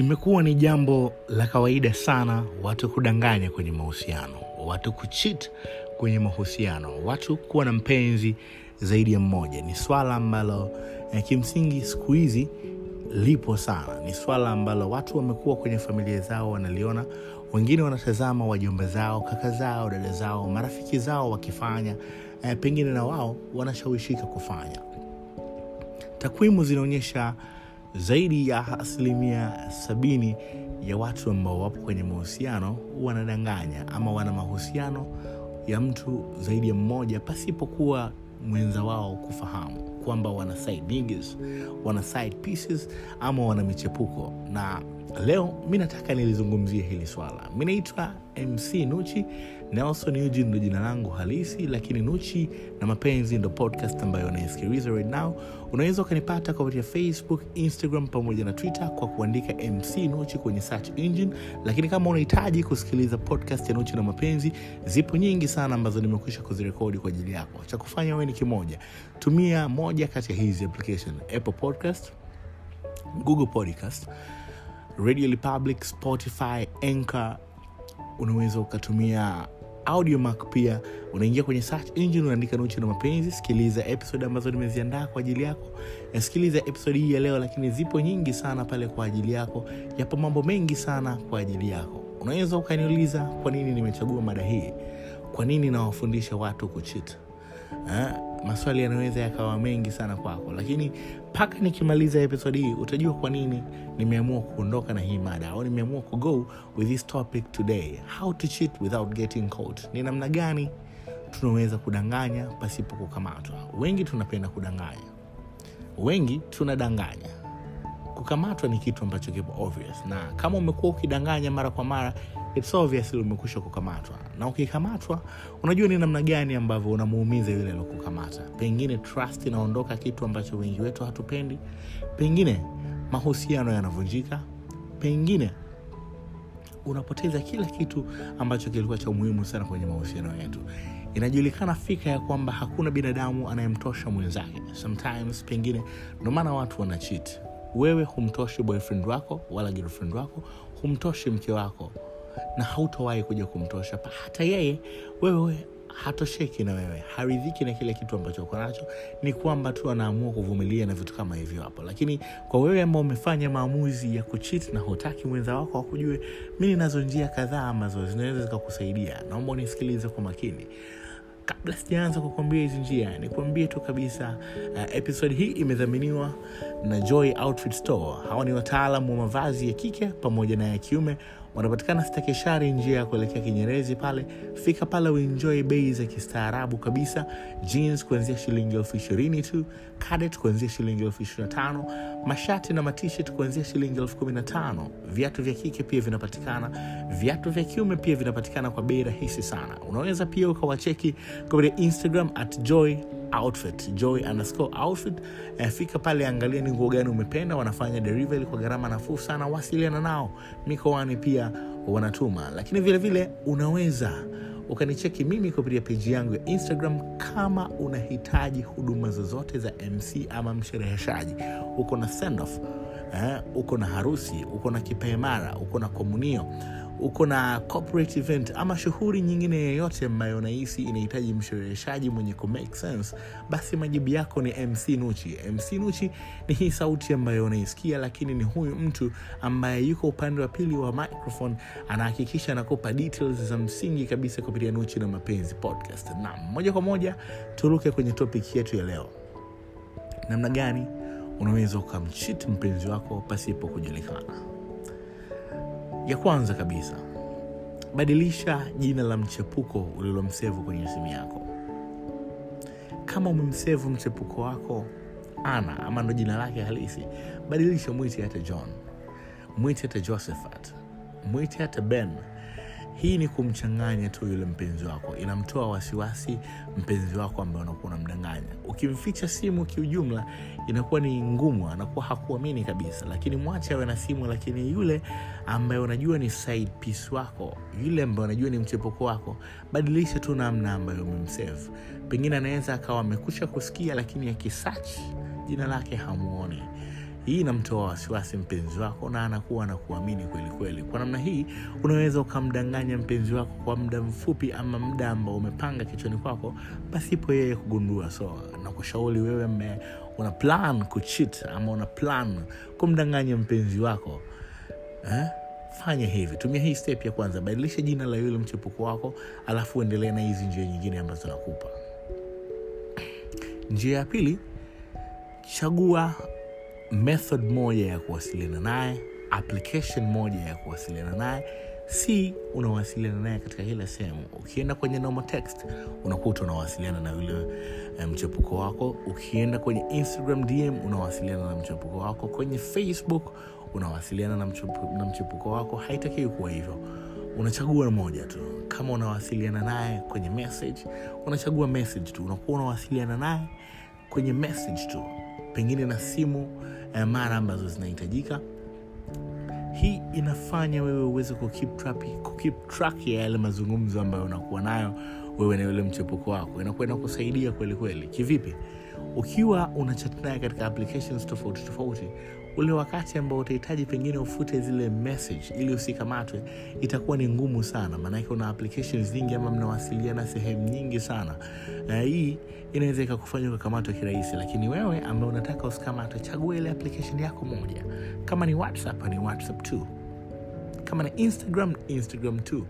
Imekuwa ni jambo la kawaida sana watu kudanganya kwenye mahusiano, watu kuchit kwenye mahusiano, watu kuwa na mpenzi zaidi ya mmoja. Ni swala ambalo eh, kimsingi siku hizi lipo sana. Ni swala ambalo watu wamekuwa kwenye familia zao wanaliona, wengine wanatazama wajomba zao, kaka zao, dada zao, marafiki zao wakifanya, eh, pengine na wao wanashawishika kufanya. Takwimu zinaonyesha zaidi ya asilimia sabini ya watu ambao wapo kwenye mahusiano wanadanganya ama wana mahusiano ya mtu zaidi ya mmoja pasipokuwa mwenza wao kufahamu kwamba wana side niggas, wana side pieces ama wana michepuko. Na leo mi nataka nilizungumzie hili swala. Mi naitwa MC Nuchi Nelson Eugene ndo jina langu halisi, lakini Nuchi na Mapenzi ndo podcast ambayo unaisikiliza right now. Unaweza ukanipata kupitia Facebook, Instagram pamoja na Twitter kwa kuandika MC Nuchi kwenye search engine. Lakini kama unahitaji kusikiliza podcast ya Nuchi na Mapenzi, zipo nyingi sana ambazo nimekwisha kuzirekodi kwa ajili yako. Cha kufanya wewe ni kimoja, tumia moja kati ya hizi application: Apple Podcast, Google Podcast, Radio Republic, Spotify, Anchor. Unaweza ukatumia audiomack pia. Unaingia kwenye search engine unaandika nuchi na mapenzi sikiliza episode ambazo nimeziandaa kwa ajili yako. Sikiliza episode hii ya leo lakini zipo nyingi sana pale kwa ajili yako. Yapo mambo mengi sana kwa ajili yako. Unaweza ukaniuliza kwa nini nimechagua mada hii? Kwa nini nawafundisha watu kuchita eh, maswali yanaweza yakawa mengi sana kwako. Lakini mpaka nikimaliza episodi hii utajua kwa nini nimeamua kuondoka na hii mada au nimeamua kugo with this topic today. How to cheat without getting caught. Ni namna gani tunaweza kudanganya pasipo kukamatwa. Wengi tunapenda kudanganya. Wengi tunadanganya. Kukamatwa ni kitu ambacho kipo obvious. Na kama umekuwa ukidanganya mara kwa mara it's obvious umekwisha kukamatwa. Na ukikamatwa unajua ni namna gani ambavyo unamuumiza yule aliokukamata pengine trust inaondoka kitu ambacho wengi wetu hatupendi. Pengine mahusiano yanavunjika. Pengine unapoteza kila kitu ambacho kilikuwa cha umuhimu sana kwenye mahusiano yetu. Inajulikana fika ya kwamba hakuna binadamu anayemtosha mwenzake. Sometimes pengine ndio maana watu wanachit wewe humtoshi boyfriend wako wala girlfriend wako humtoshi mke wako na hautowahi kuja kumtosha hata yeye wewe hatosheki na wewe haridhiki na kile kitu ambacho uko nacho. Ni kwamba tu anaamua kuvumilia na vitu kama hivyo hapo. Lakini kwa wewe ambao umefanya maamuzi ya kuchit na hutaki mwenza wako akujue mi ninazo njia kadhaa ambazo zinaweza zikakusaidia. Naomba unisikilize kwa makini. Kabla sijaanza kukuambia hizi njia nikuambie tu kabisa uh, episode hii imedhaminiwa na joy outfit store. Hawa ni wataalam wa mavazi ya kike pamoja na ya kiume wanapatikana stakeshari njia ya kuelekea kinyerezi pale. Fika pale uenjoy bei za kistaarabu kabisa. Jeans kuanzia shilingi elfu ishirini tu cadet kuanzia shilingi elfu ishirini na tano mashati na matshirt kuanzia shilingi elfu kumi na tano. Viatu vya kike pia vinapatikana. Viatu vya kiume pia vinapatikana kwa bei rahisi sana. Unaweza pia ukawacheki kupitia instagram at joy outfit. Joy underscore outfit. Eh, fika pale angalia ni nguo gani umependa. Wanafanya delivery kwa gharama nafuu sana. Wasiliana nao. Mikoani pia wanatuma. Lakini vile vile unaweza ukanicheki mimi kupitia peji yangu ya instagram kama unahitaji huduma zozote za mc ama mshereheshaji. Uko na sendoff eh, uko na harusi uko na kipaimara uko na komunio uko na corporate event ama shughuli nyingine yoyote ambayo unahisi inahitaji mshereheshaji mwenye ku make sense basi majibu yako ni mc nuchi mc nuchi ni hii sauti ambayo unaisikia lakini ni huyu mtu ambaye yuko upande wa pili wa microphone anahakikisha anakupa details za msingi kabisa kupitia nuchi na mapenzi podcast. Na moja kwa moja turuke kwenye topic yetu ya leo. Namna gani unaweza ukamchit mpenzi wako pasipo kujulikana ya kwanza kabisa badilisha jina la mchepuko ulilomsevu kwenye simu yako. Kama umemsevu mchepuko wako ana ama ndo jina lake halisi badilisha mwite hata john. Mwite hata josephat. Mwite hata ben hii ni kumchanganya tu yule mpenzi wako. Inamtoa wasiwasi mpenzi wako ambaye unakuwa unamdanganya. Ukimficha simu kiujumla inakuwa ni ngumu anakuwa hakuamini kabisa. Lakini mwache awe na simu lakini yule ambaye unajua ni side piece wako yule ambaye unajua ni mchepuko wako badilisha tu namna ambayo umemsave. Pengine anaweza akawa amekusha kusikia lakini akisach jina lake hamuoni hii inamtoa wasiwasi mpenzi wako na anakuwa na kuamini kweli kwa namna hii unaweza ukamdanganya mpenzi wako kwa muda mfupi ama muda ambao umepanga kichwani kwako pasipo yeye kugundua so nakushauri wewe mme una plan kuchit ama una plan kumdanganya mpenzi wako. Eh? fanya hivi. Tumia hii step ya kwanza. Badilisha jina la yule mchepuko wako alafu uendelee na hizi njia nyingine ambazo nakupa. Njia ya pili chagua method moja ya kuwasiliana naye application moja ya kuwasiliana naye. Si unawasiliana naye katika kila sehemu. Ukienda kwenye normal text unakuta unawasiliana na yule eh, mchepuko wako. Ukienda kwenye instagram dm unawasiliana na mchepuko wako. Kwenye facebook unawasiliana na, mchepu, na mchepuko wako. Haitakiwi kuwa hivyo. Unachagua moja tu. Kama unawasiliana naye kwenye message unachagua message tu. Unakuwa unawasiliana naye kwenye message tu. Pengine na simu eh, mara ambazo zinahitajika. Hii inafanya wewe uweze kukeep track, ya yale mazungumzo ambayo unakuwa nayo wewe na yule mchepuko wako. Inakuwa inakusaidia kweli kweli. Kivipi? Ukiwa unachat naye katika applications tofauti tofauti ule wakati ambao utahitaji pengine ufute zile message ili usikamatwe itakuwa ni ngumu sana. Maanake una applications nyingi ama mnawasiliana sehemu nyingi sana. Na hii inaweza ikakufanya ukakamatwa kirahisi. Lakini wewe ambaye unataka usikamatwe chagua ile application yako moja. Kama ni whatsapp ni whatsapp tu kama ni instagram instagram tu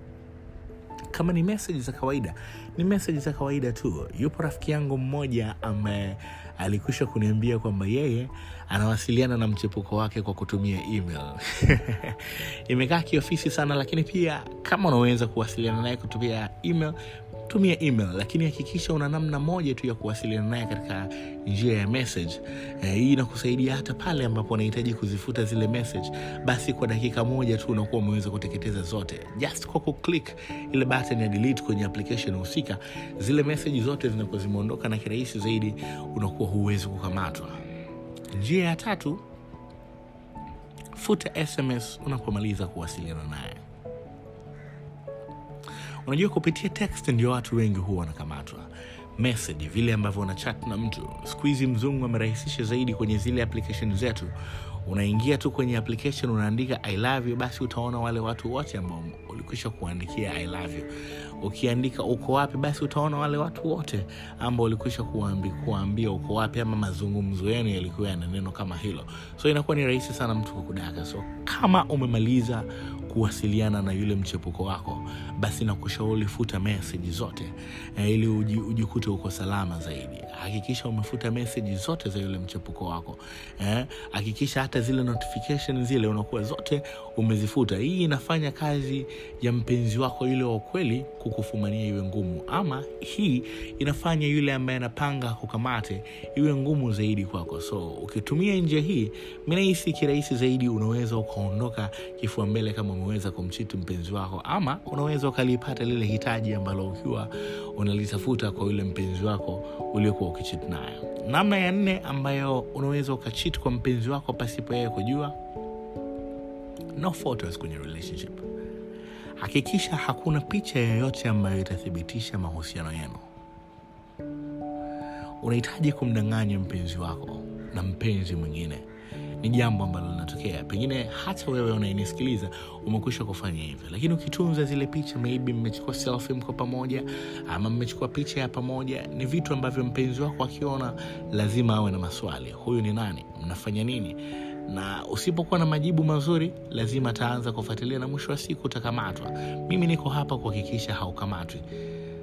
kama ni message za kawaida ni message za kawaida tu. Yupo rafiki yangu mmoja ambaye alikwisha kuniambia kwamba yeye anawasiliana na mchepuko wake kwa kutumia email. Imekaa kiofisi sana lakini pia kama unaweza kuwasiliana naye kutumia email tumia email lakini hakikisha una namna moja tu ya kuwasiliana naye katika njia ya message. Eh, hii inakusaidia hata pale ambapo unahitaji kuzifuta zile message basi kwa dakika moja tu unakuwa umeweza kuteketeza zote. Just kwa kuclick ile button ya delete kwenye application husika zile message zote zinakuwa zimeondoka na kirahisi zaidi unakuwa huwezi kukamatwa. Njia ya tatu futa sms unapomaliza kuwasiliana naye unajua kupitia text ndio watu wengi huwa wanakamatwa. Message vile ambavyo una chat na mtu. Siku hizi mzungu amerahisisha zaidi kwenye zile application zetu. Unaingia tu kwenye application unaandika i love you basi utaona wale watu wote ambao ulikwisha kuandikia i love you. Ukiandika uko wapi basi utaona wale watu wote ambao ulikwisha kuambi, kuambia uko wapi ama mazungumzo yenu yalikuwa yana neno kama hilo. So inakuwa ni rahisi sana mtu kukudaka. So kama umemaliza kuwasiliana na yule mchepuko wako basi nakushauri futa meseji zote eh, ili uji, ujikute uko salama zaidi hakikisha umefuta meseji zote za yule mchepuko wako eh, hakikisha hata zile notification zile unakuwa zote umezifuta. Hii inafanya kazi ya mpenzi wako yule wa kweli kukufumania iwe ngumu ama hii inafanya yule ambaye anapanga kukamate iwe ngumu zaidi kwako. So ukitumia njia hii minahisi kirahisi zaidi unaweza ukaondoka kifua mbele kama umeweza kumchiti mpenzi wako ama unaweza ukalipata lile hitaji ambalo ukiwa unalitafuta kwa yule mpenzi wako uliokuwa ukichit nayo. Namna ya nne ambayo unaweza ukachit kwa mpenzi wako pasipo yeye kujua no photos kwenye relationship. Hakikisha hakuna picha yoyote ambayo itathibitisha mahusiano yenu. Unahitaji kumdanganya mpenzi wako na mpenzi mwingine ni jambo ambalo linatokea. Pengine hata wewe unayenisikiliza umekwisha kufanya hivyo. Lakini ukitunza zile picha maybe mmechukua selfie mko pamoja ama mmechukua picha ya pamoja ni vitu ambavyo mpenzi wako akiona lazima awe na maswali. Huyu ni nani? Mnafanya nini? Na usipokuwa na majibu mazuri lazima ataanza kufuatilia na mwisho wa siku utakamatwa. Mimi niko hapa kuhakikisha haukamatwi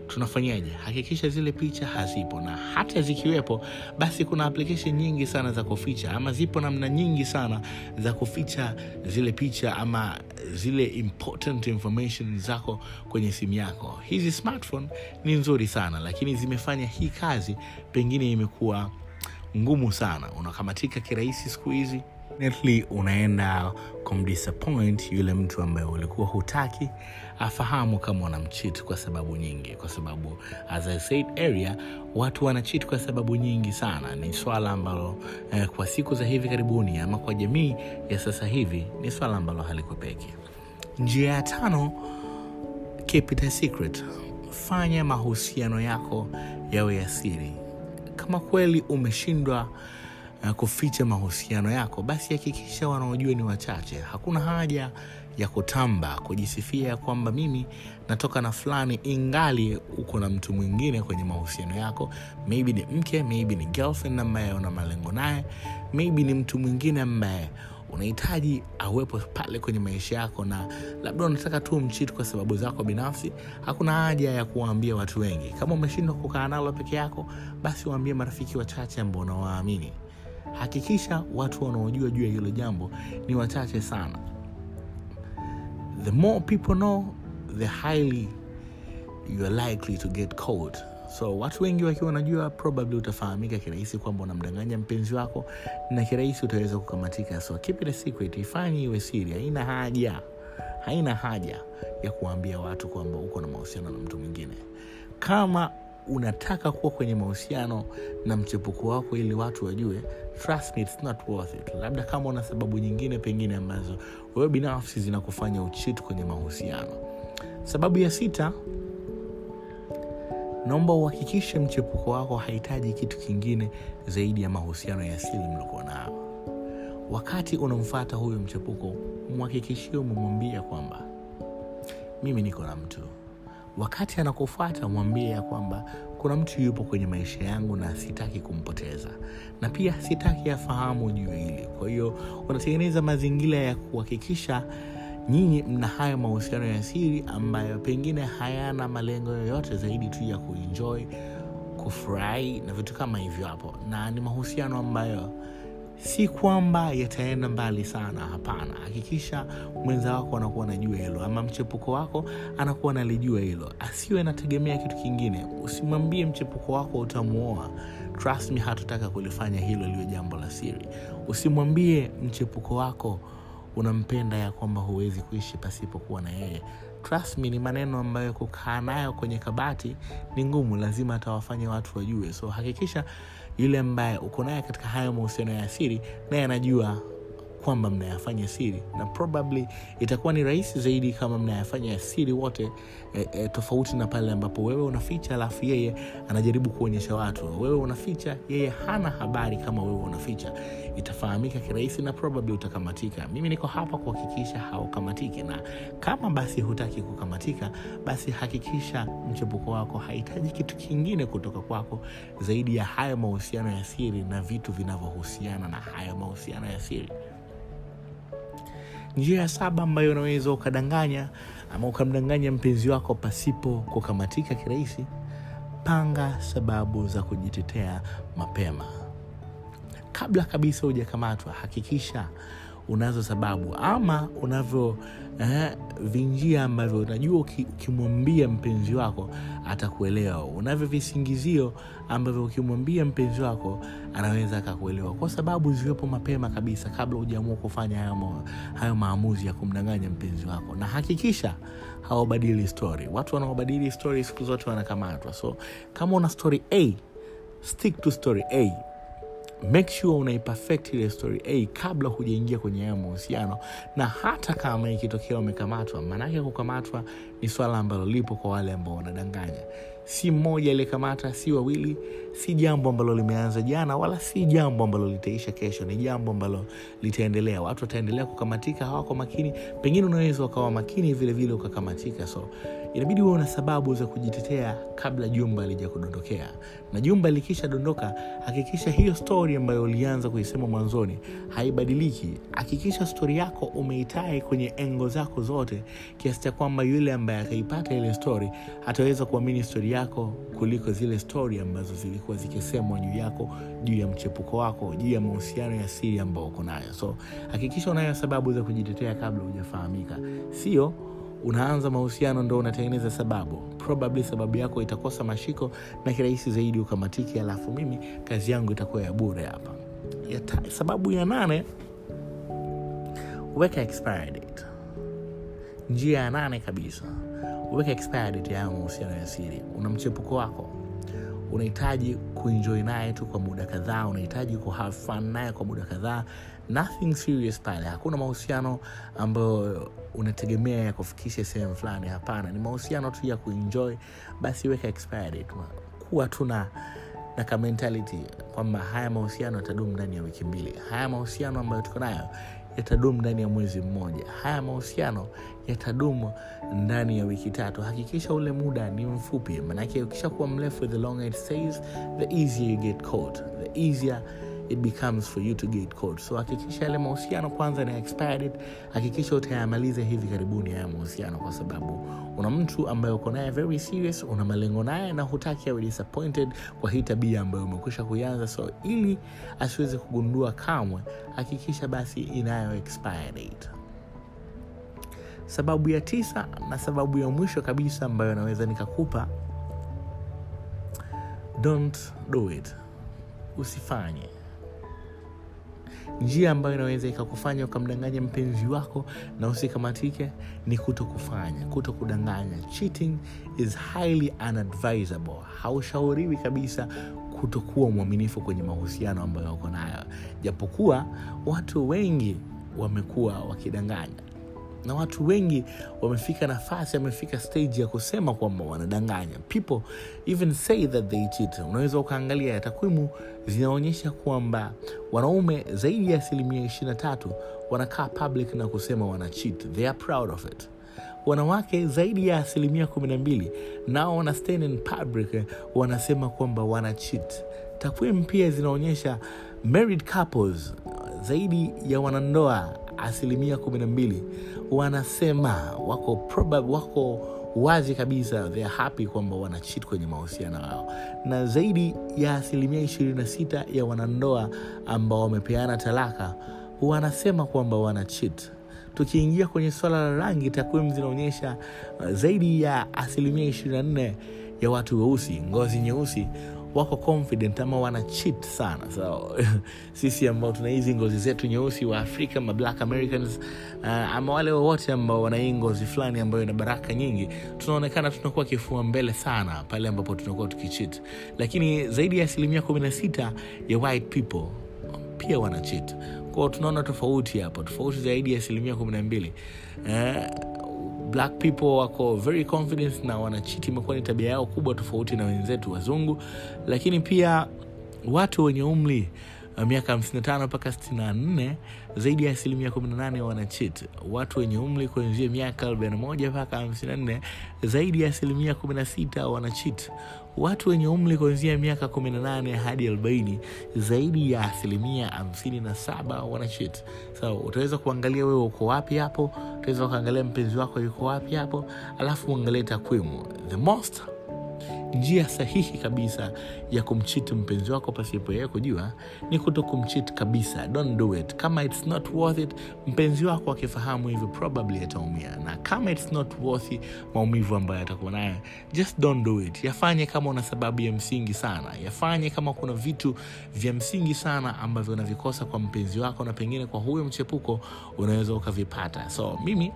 tunafanyaje? Hakikisha zile picha hazipo na hata zikiwepo basi kuna application nyingi sana za kuficha ama zipo namna nyingi sana za kuficha zile picha ama zile important information zako kwenye simu yako. Hizi smartphone ni nzuri sana lakini zimefanya hii kazi pengine imekuwa ngumu sana. Unakamatika kirahisi siku hizi. Unaenda kumdisappoint yule mtu ambaye ulikuwa hutaki afahamu kama wanamchit kwa sababu nyingi kwa sababu as I said area watu wanachit kwa sababu nyingi sana. Ni swala ambalo eh, kwa siku za hivi karibuni ama kwa jamii ya sasa hivi ni swala ambalo halikwepeki njia ya tano secret. Fanya mahusiano yako yawe ya siri. Kama kweli umeshindwa uh, kuficha mahusiano yako basi hakikisha wanaojua ni wachache. Hakuna haja ya kutamba kujisifia kwamba mimi natoka na fulani ingali uko na mtu mwingine kwenye mahusiano yako. Maybe ni mke maybe ni girlfriend ambaye una malengo naye. Maybe ni mtu mwingine ambaye unahitaji awepo pale kwenye maisha yako na labda unataka tu mchitu kwa sababu zako binafsi. Hakuna haja ya kuwaambia watu wengi. Kama umeshindwa kukaa nalo peke yako basi waambie marafiki wachache ambao unawaamini. Hakikisha watu wanaojua juu ya hilo jambo ni wachache sana the more people know the highly you're likely to get caught. So watu wengi wakiwa wanajua probably utafahamika kirahisi kwamba unamdanganya mpenzi wako na kirahisi utaweza kukamatika. So keep it a secret. Ifanye iwe siri. Haina haja. Haina haja ya kuwaambia watu kwamba uko na mahusiano na mtu mwingine. Kama unataka kuwa kwenye mahusiano na mchepuko wako ili watu wajue trust me, it's not worth it. Labda kama una sababu nyingine pengine ambazo wewe binafsi zinakufanya uchit kwenye mahusiano. Sababu ya sita naomba uhakikishe mchepuko wako hahitaji kitu kingine zaidi ya mahusiano ya asili mliokuwa nao. Wakati unamfata huyo mchepuko mhakikishie umemwambia kwamba mimi niko na mtu wakati anakufuata mwambie ya kwamba kuna mtu yupo kwenye maisha yangu na sitaki kumpoteza. Na pia sitaki afahamu juu hili. Kwa hiyo unatengeneza mazingira ya kuhakikisha nyinyi mna hayo mahusiano ya siri ambayo pengine hayana malengo yoyote zaidi tu ya kuenjoy kufurahi na vitu kama hivyo hapo. Na ni mahusiano ambayo si kwamba yataenda mbali sana hapana. Hakikisha mwenza wako anakuwa anajua hilo ama mchepuko wako anakuwa analijua hilo. Asiwe anategemea kitu kingine. Usimwambie mchepuko wako utamuoa trust me hatutaka kulifanya hilo liwe jambo la siri. Usimwambie mchepuko wako unampenda ya kwamba huwezi kuishi pasipokuwa na yeye trust ni maneno ambayo kukaa nayo kwenye kabati ni ngumu. Lazima atawafanya watu wajue. So hakikisha yule ambaye uko naye katika hayo mahusiano ya asiri naye anajua kwamba mnayafanya siri. Na probably itakuwa ni rahisi zaidi kama mnayafanya ya siri wote e, e, tofauti na pale ambapo wewe unaficha alafu yeye anajaribu kuonyesha watu. Wewe unaficha yeye hana habari kama wewe unaficha. Itafahamika kirahisi na probably utakamatika mimi niko hapa kuhakikisha haukamatiki. Na kama basi hutaki kukamatika basi hakikisha mchepuko wako hahitaji kitu kingine kutoka kwako zaidi ya hayo mahusiano ya siri na vitu vinavyohusiana na hayo mahusiano ya siri njia ya saba ambayo unaweza ukadanganya ama ukamdanganya mpenzi wako pasipo kukamatika kirahisi panga sababu za kujitetea mapema. Kabla kabisa hujakamatwa hakikisha unazo sababu. Ama unavyo eh, vinjia ambavyo unajua ukimwambia mpenzi wako atakuelewa. Unavyo visingizio ambavyo ukimwambia mpenzi wako anaweza akakuelewa. Kwa sababu ziwepo mapema kabisa kabla hujaamua kufanya hayo, hayo maamuzi ya kumdanganya mpenzi wako. Na hakikisha hawabadili story. Watu wanaobadili story siku zote wanakamatwa. So kama una story a stick to story a make sure unaiperfect ile story. A kabla hujaingia kwenye hayo mahusiano. Na hata kama ikitokea umekamatwa maanake kukamatwa ni swala ambalo lipo kwa wale ambao wanadanganya. Si mmoja aliyekamata si wawili si jambo ambalo limeanza jana wala si jambo ambalo litaisha kesho. Ni jambo ambalo litaendelea. Watu wataendelea kukamatika hawako makini. Pengine unaweza ukawa makini vilevile vile ukakamatika. So inabidi huwe una sababu za kujitetea kabla jumba lija kudondokea na jumba likisha dondoka hakikisha hiyo stori ambayo ulianza kuisema mwanzoni haibadiliki. Hakikisha stori yako umeitai kwenye engo zako zote kiasi cha kwamba yule ambaye akaipata ile stori ataweza kuamini stori yako kuliko zile stori ambazo zilikuwa zikisemwa juu yako juu ya mchepuko wako juu ya mahusiano ya siri ambao uko nayo. So hakikisha unayo sababu za kujitetea kabla hujafahamika. Sio unaanza mahusiano ndo unatengeneza sababu. Probably sababu yako itakosa mashiko na kirahisi zaidi ukamatiki alafu mimi kazi yangu itakuwa ya bure hapa. Sababu ya nane weka expiry njia ya nane kabisa weka expiry date mahusiano ya siri. Una mchepuko wako unahitaji kuenjoy naye tu kwa muda kadhaa unahitaji ku fun naye kwa muda kadhaa. Nothing serious pale. Hakuna mahusiano ambayo unategemea ya kufikisha sehemu fulani. Hapana ni mahusiano tu ya kuenjoy. Basi weka kuwa tu na na mentality kwamba haya mahusiano yatadumu ndani ya wiki mbili. Haya mahusiano ambayo tuko nayo yatadumu ndani ya mwezi mmoja. Haya mahusiano yatadumu ndani ya wiki tatu. Hakikisha ule muda ni mfupi. Manake ukishakuwa mrefu the longer it stays the easier you get caught. The easier it becomes for you to get caught. So hakikisha yale mahusiano kwanza na expired hakikisha utayamaliza hivi karibuni haya mahusiano kwa sababu una mtu ambaye uko naye very serious una malengo naye na hutaki awe disappointed kwa hii tabia ambayo umekwisha kuianza. So ili asiweze kugundua kamwe hakikisha basi inayo expire date. Sababu ya tisa na sababu ya mwisho kabisa ambayo naweza nikakupa don't do it. Usifanye njia ambayo inaweza ikakufanya ukamdanganya mpenzi wako na usikamatike ni kuto kufanya kuto kudanganya cheating is highly unadvisable. Haushauriwi kabisa kutokuwa mwaminifu kwenye mahusiano ambayo wako nayo. Japokuwa watu wengi wamekuwa wakidanganya na watu wengi wamefika nafasi wamefika stage ya kusema kwamba wanadanganya. People even say that they cheat. Unaweza ukaangalia takwimu zinaonyesha kwamba wanaume zaidi ya asilimia ishirina tatu wanakaa public na kusema wana cheat. They are proud of it. Wanawake zaidi ya asilimia kumi na mbili nao wana stand in public wanasema kwamba wana cheat. Takwimu pia zinaonyesha married couples zaidi ya wanandoa asilimia kumi na mbili wanasema wako probab, wako wazi kabisa they are happy kwamba wanachit kwenye mahusiano yao. Na zaidi ya asilimia 26 ya wanandoa ambao wamepeana talaka wanasema kwamba wana cheat. Tukiingia kwenye swala la rangi takwimu zinaonyesha uh, zaidi ya asilimia 24 ya watu weusi ngozi nyeusi wako confident ama wana cheat sana so sisi ambao tuna hizi ngozi zetu nyeusi wa afrika ma black americans uh, ama wale wowote ambao wana hii ngozi fulani ambayo ina baraka nyingi tunaonekana tunakuwa kifua mbele sana pale ambapo tunakuwa tukichit lakini zaidi ya asilimia 16 ya white people pia wana cheat. Kwao tunaona tofauti hapo tofauti zaidi ya asilimia 12 uh, black people wako very confident na wanachiti imekuwa ni tabia yao kubwa tofauti na wenzetu wazungu. Lakini pia watu wenye umri uh, miaka 55 mpaka 64 zaidi ya asilimia 18 wanachit watu wenye umri kuanzia miaka 41 mpaka 54 zaidi ya asilimia 16 wanachit watu wenye umri kuanzia miaka 18 hadi 40 zaidi ya asilimia 57 wanachit so utaweza kuangalia wewe uko wapi hapo utaweza ukaangalia mpenzi wako yuko wapi hapo alafu uangalie takwimu. The most njia sahihi kabisa ya kumchiti mpenzi wako pasipo yeye kujua ni kuto kumchiti kabisa. Don't do it. Kama its not worth it mpenzi wako akifahamu hivyo probably ataumia. Na kama its not worth maumivu ambayo atakuwa nayo just don't do it. Yafanye kama una sababu ya msingi sana. Yafanye kama kuna vitu vya msingi sana ambavyo unavikosa kwa mpenzi wako na pengine kwa huyo mchepuko unaweza ukavipata. So mimi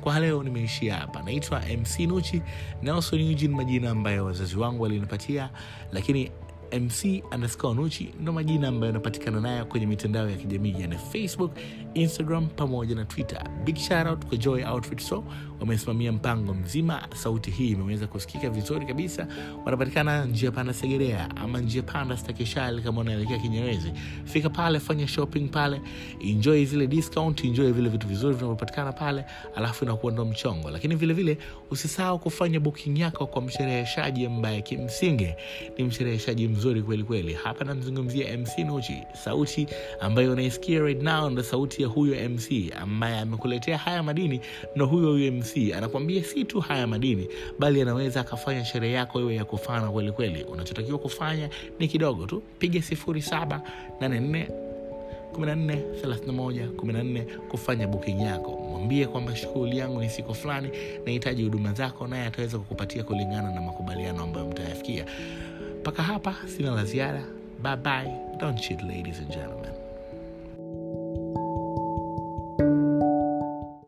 kwa leo nimeishia hapa. Naitwa mc nuchi nelson eugene majina ambayo wazazi wangu walinipatia lakini mc underscore ndo majina ambayo yanapatikana nayo kwenye mitandao ya kijamii yani facebook instagram pamoja na twitter. Big shoutout kwa joy outfit so wamesimamia mpango mzima. Sauti hii imeweza kusikika vizuri kabisa. Wanapatikana njia panda segerea ama njia panda stakishali kama unaelekea kinyerezi. Fika pale fanya shopping pale. Enjoy zile discount enjoy vile vitu vizuri vinavyopatikana pale alafu inakuwa ndo mchongo. Lakini vile vile usisahau kufanya booking yako kwa mshereheshaji ambaye kimsingi ni mshereheshaji mzuri kweli kweli. Hapa namzungumzia mc nuchi sauti ambayo unaisikia right now ndo sauti ya huyo mc ambaye amekuletea haya madini ndo huyo huyo mc anakuambia si tu haya madini bali anaweza akafanya sherehe yako iwe ya kufana kweli kweli. Unachotakiwa kufanya ni kidogo tu piga 0784 14 kufanya booking yako. Mwambie kwamba shughuli yangu ni siku fulani nahitaji huduma zako naye ataweza kukupatia kulingana na makubaliano ambayo mtayafikia mpaka hapa sina la ziada bye bye don't cheat ladies and gentlemen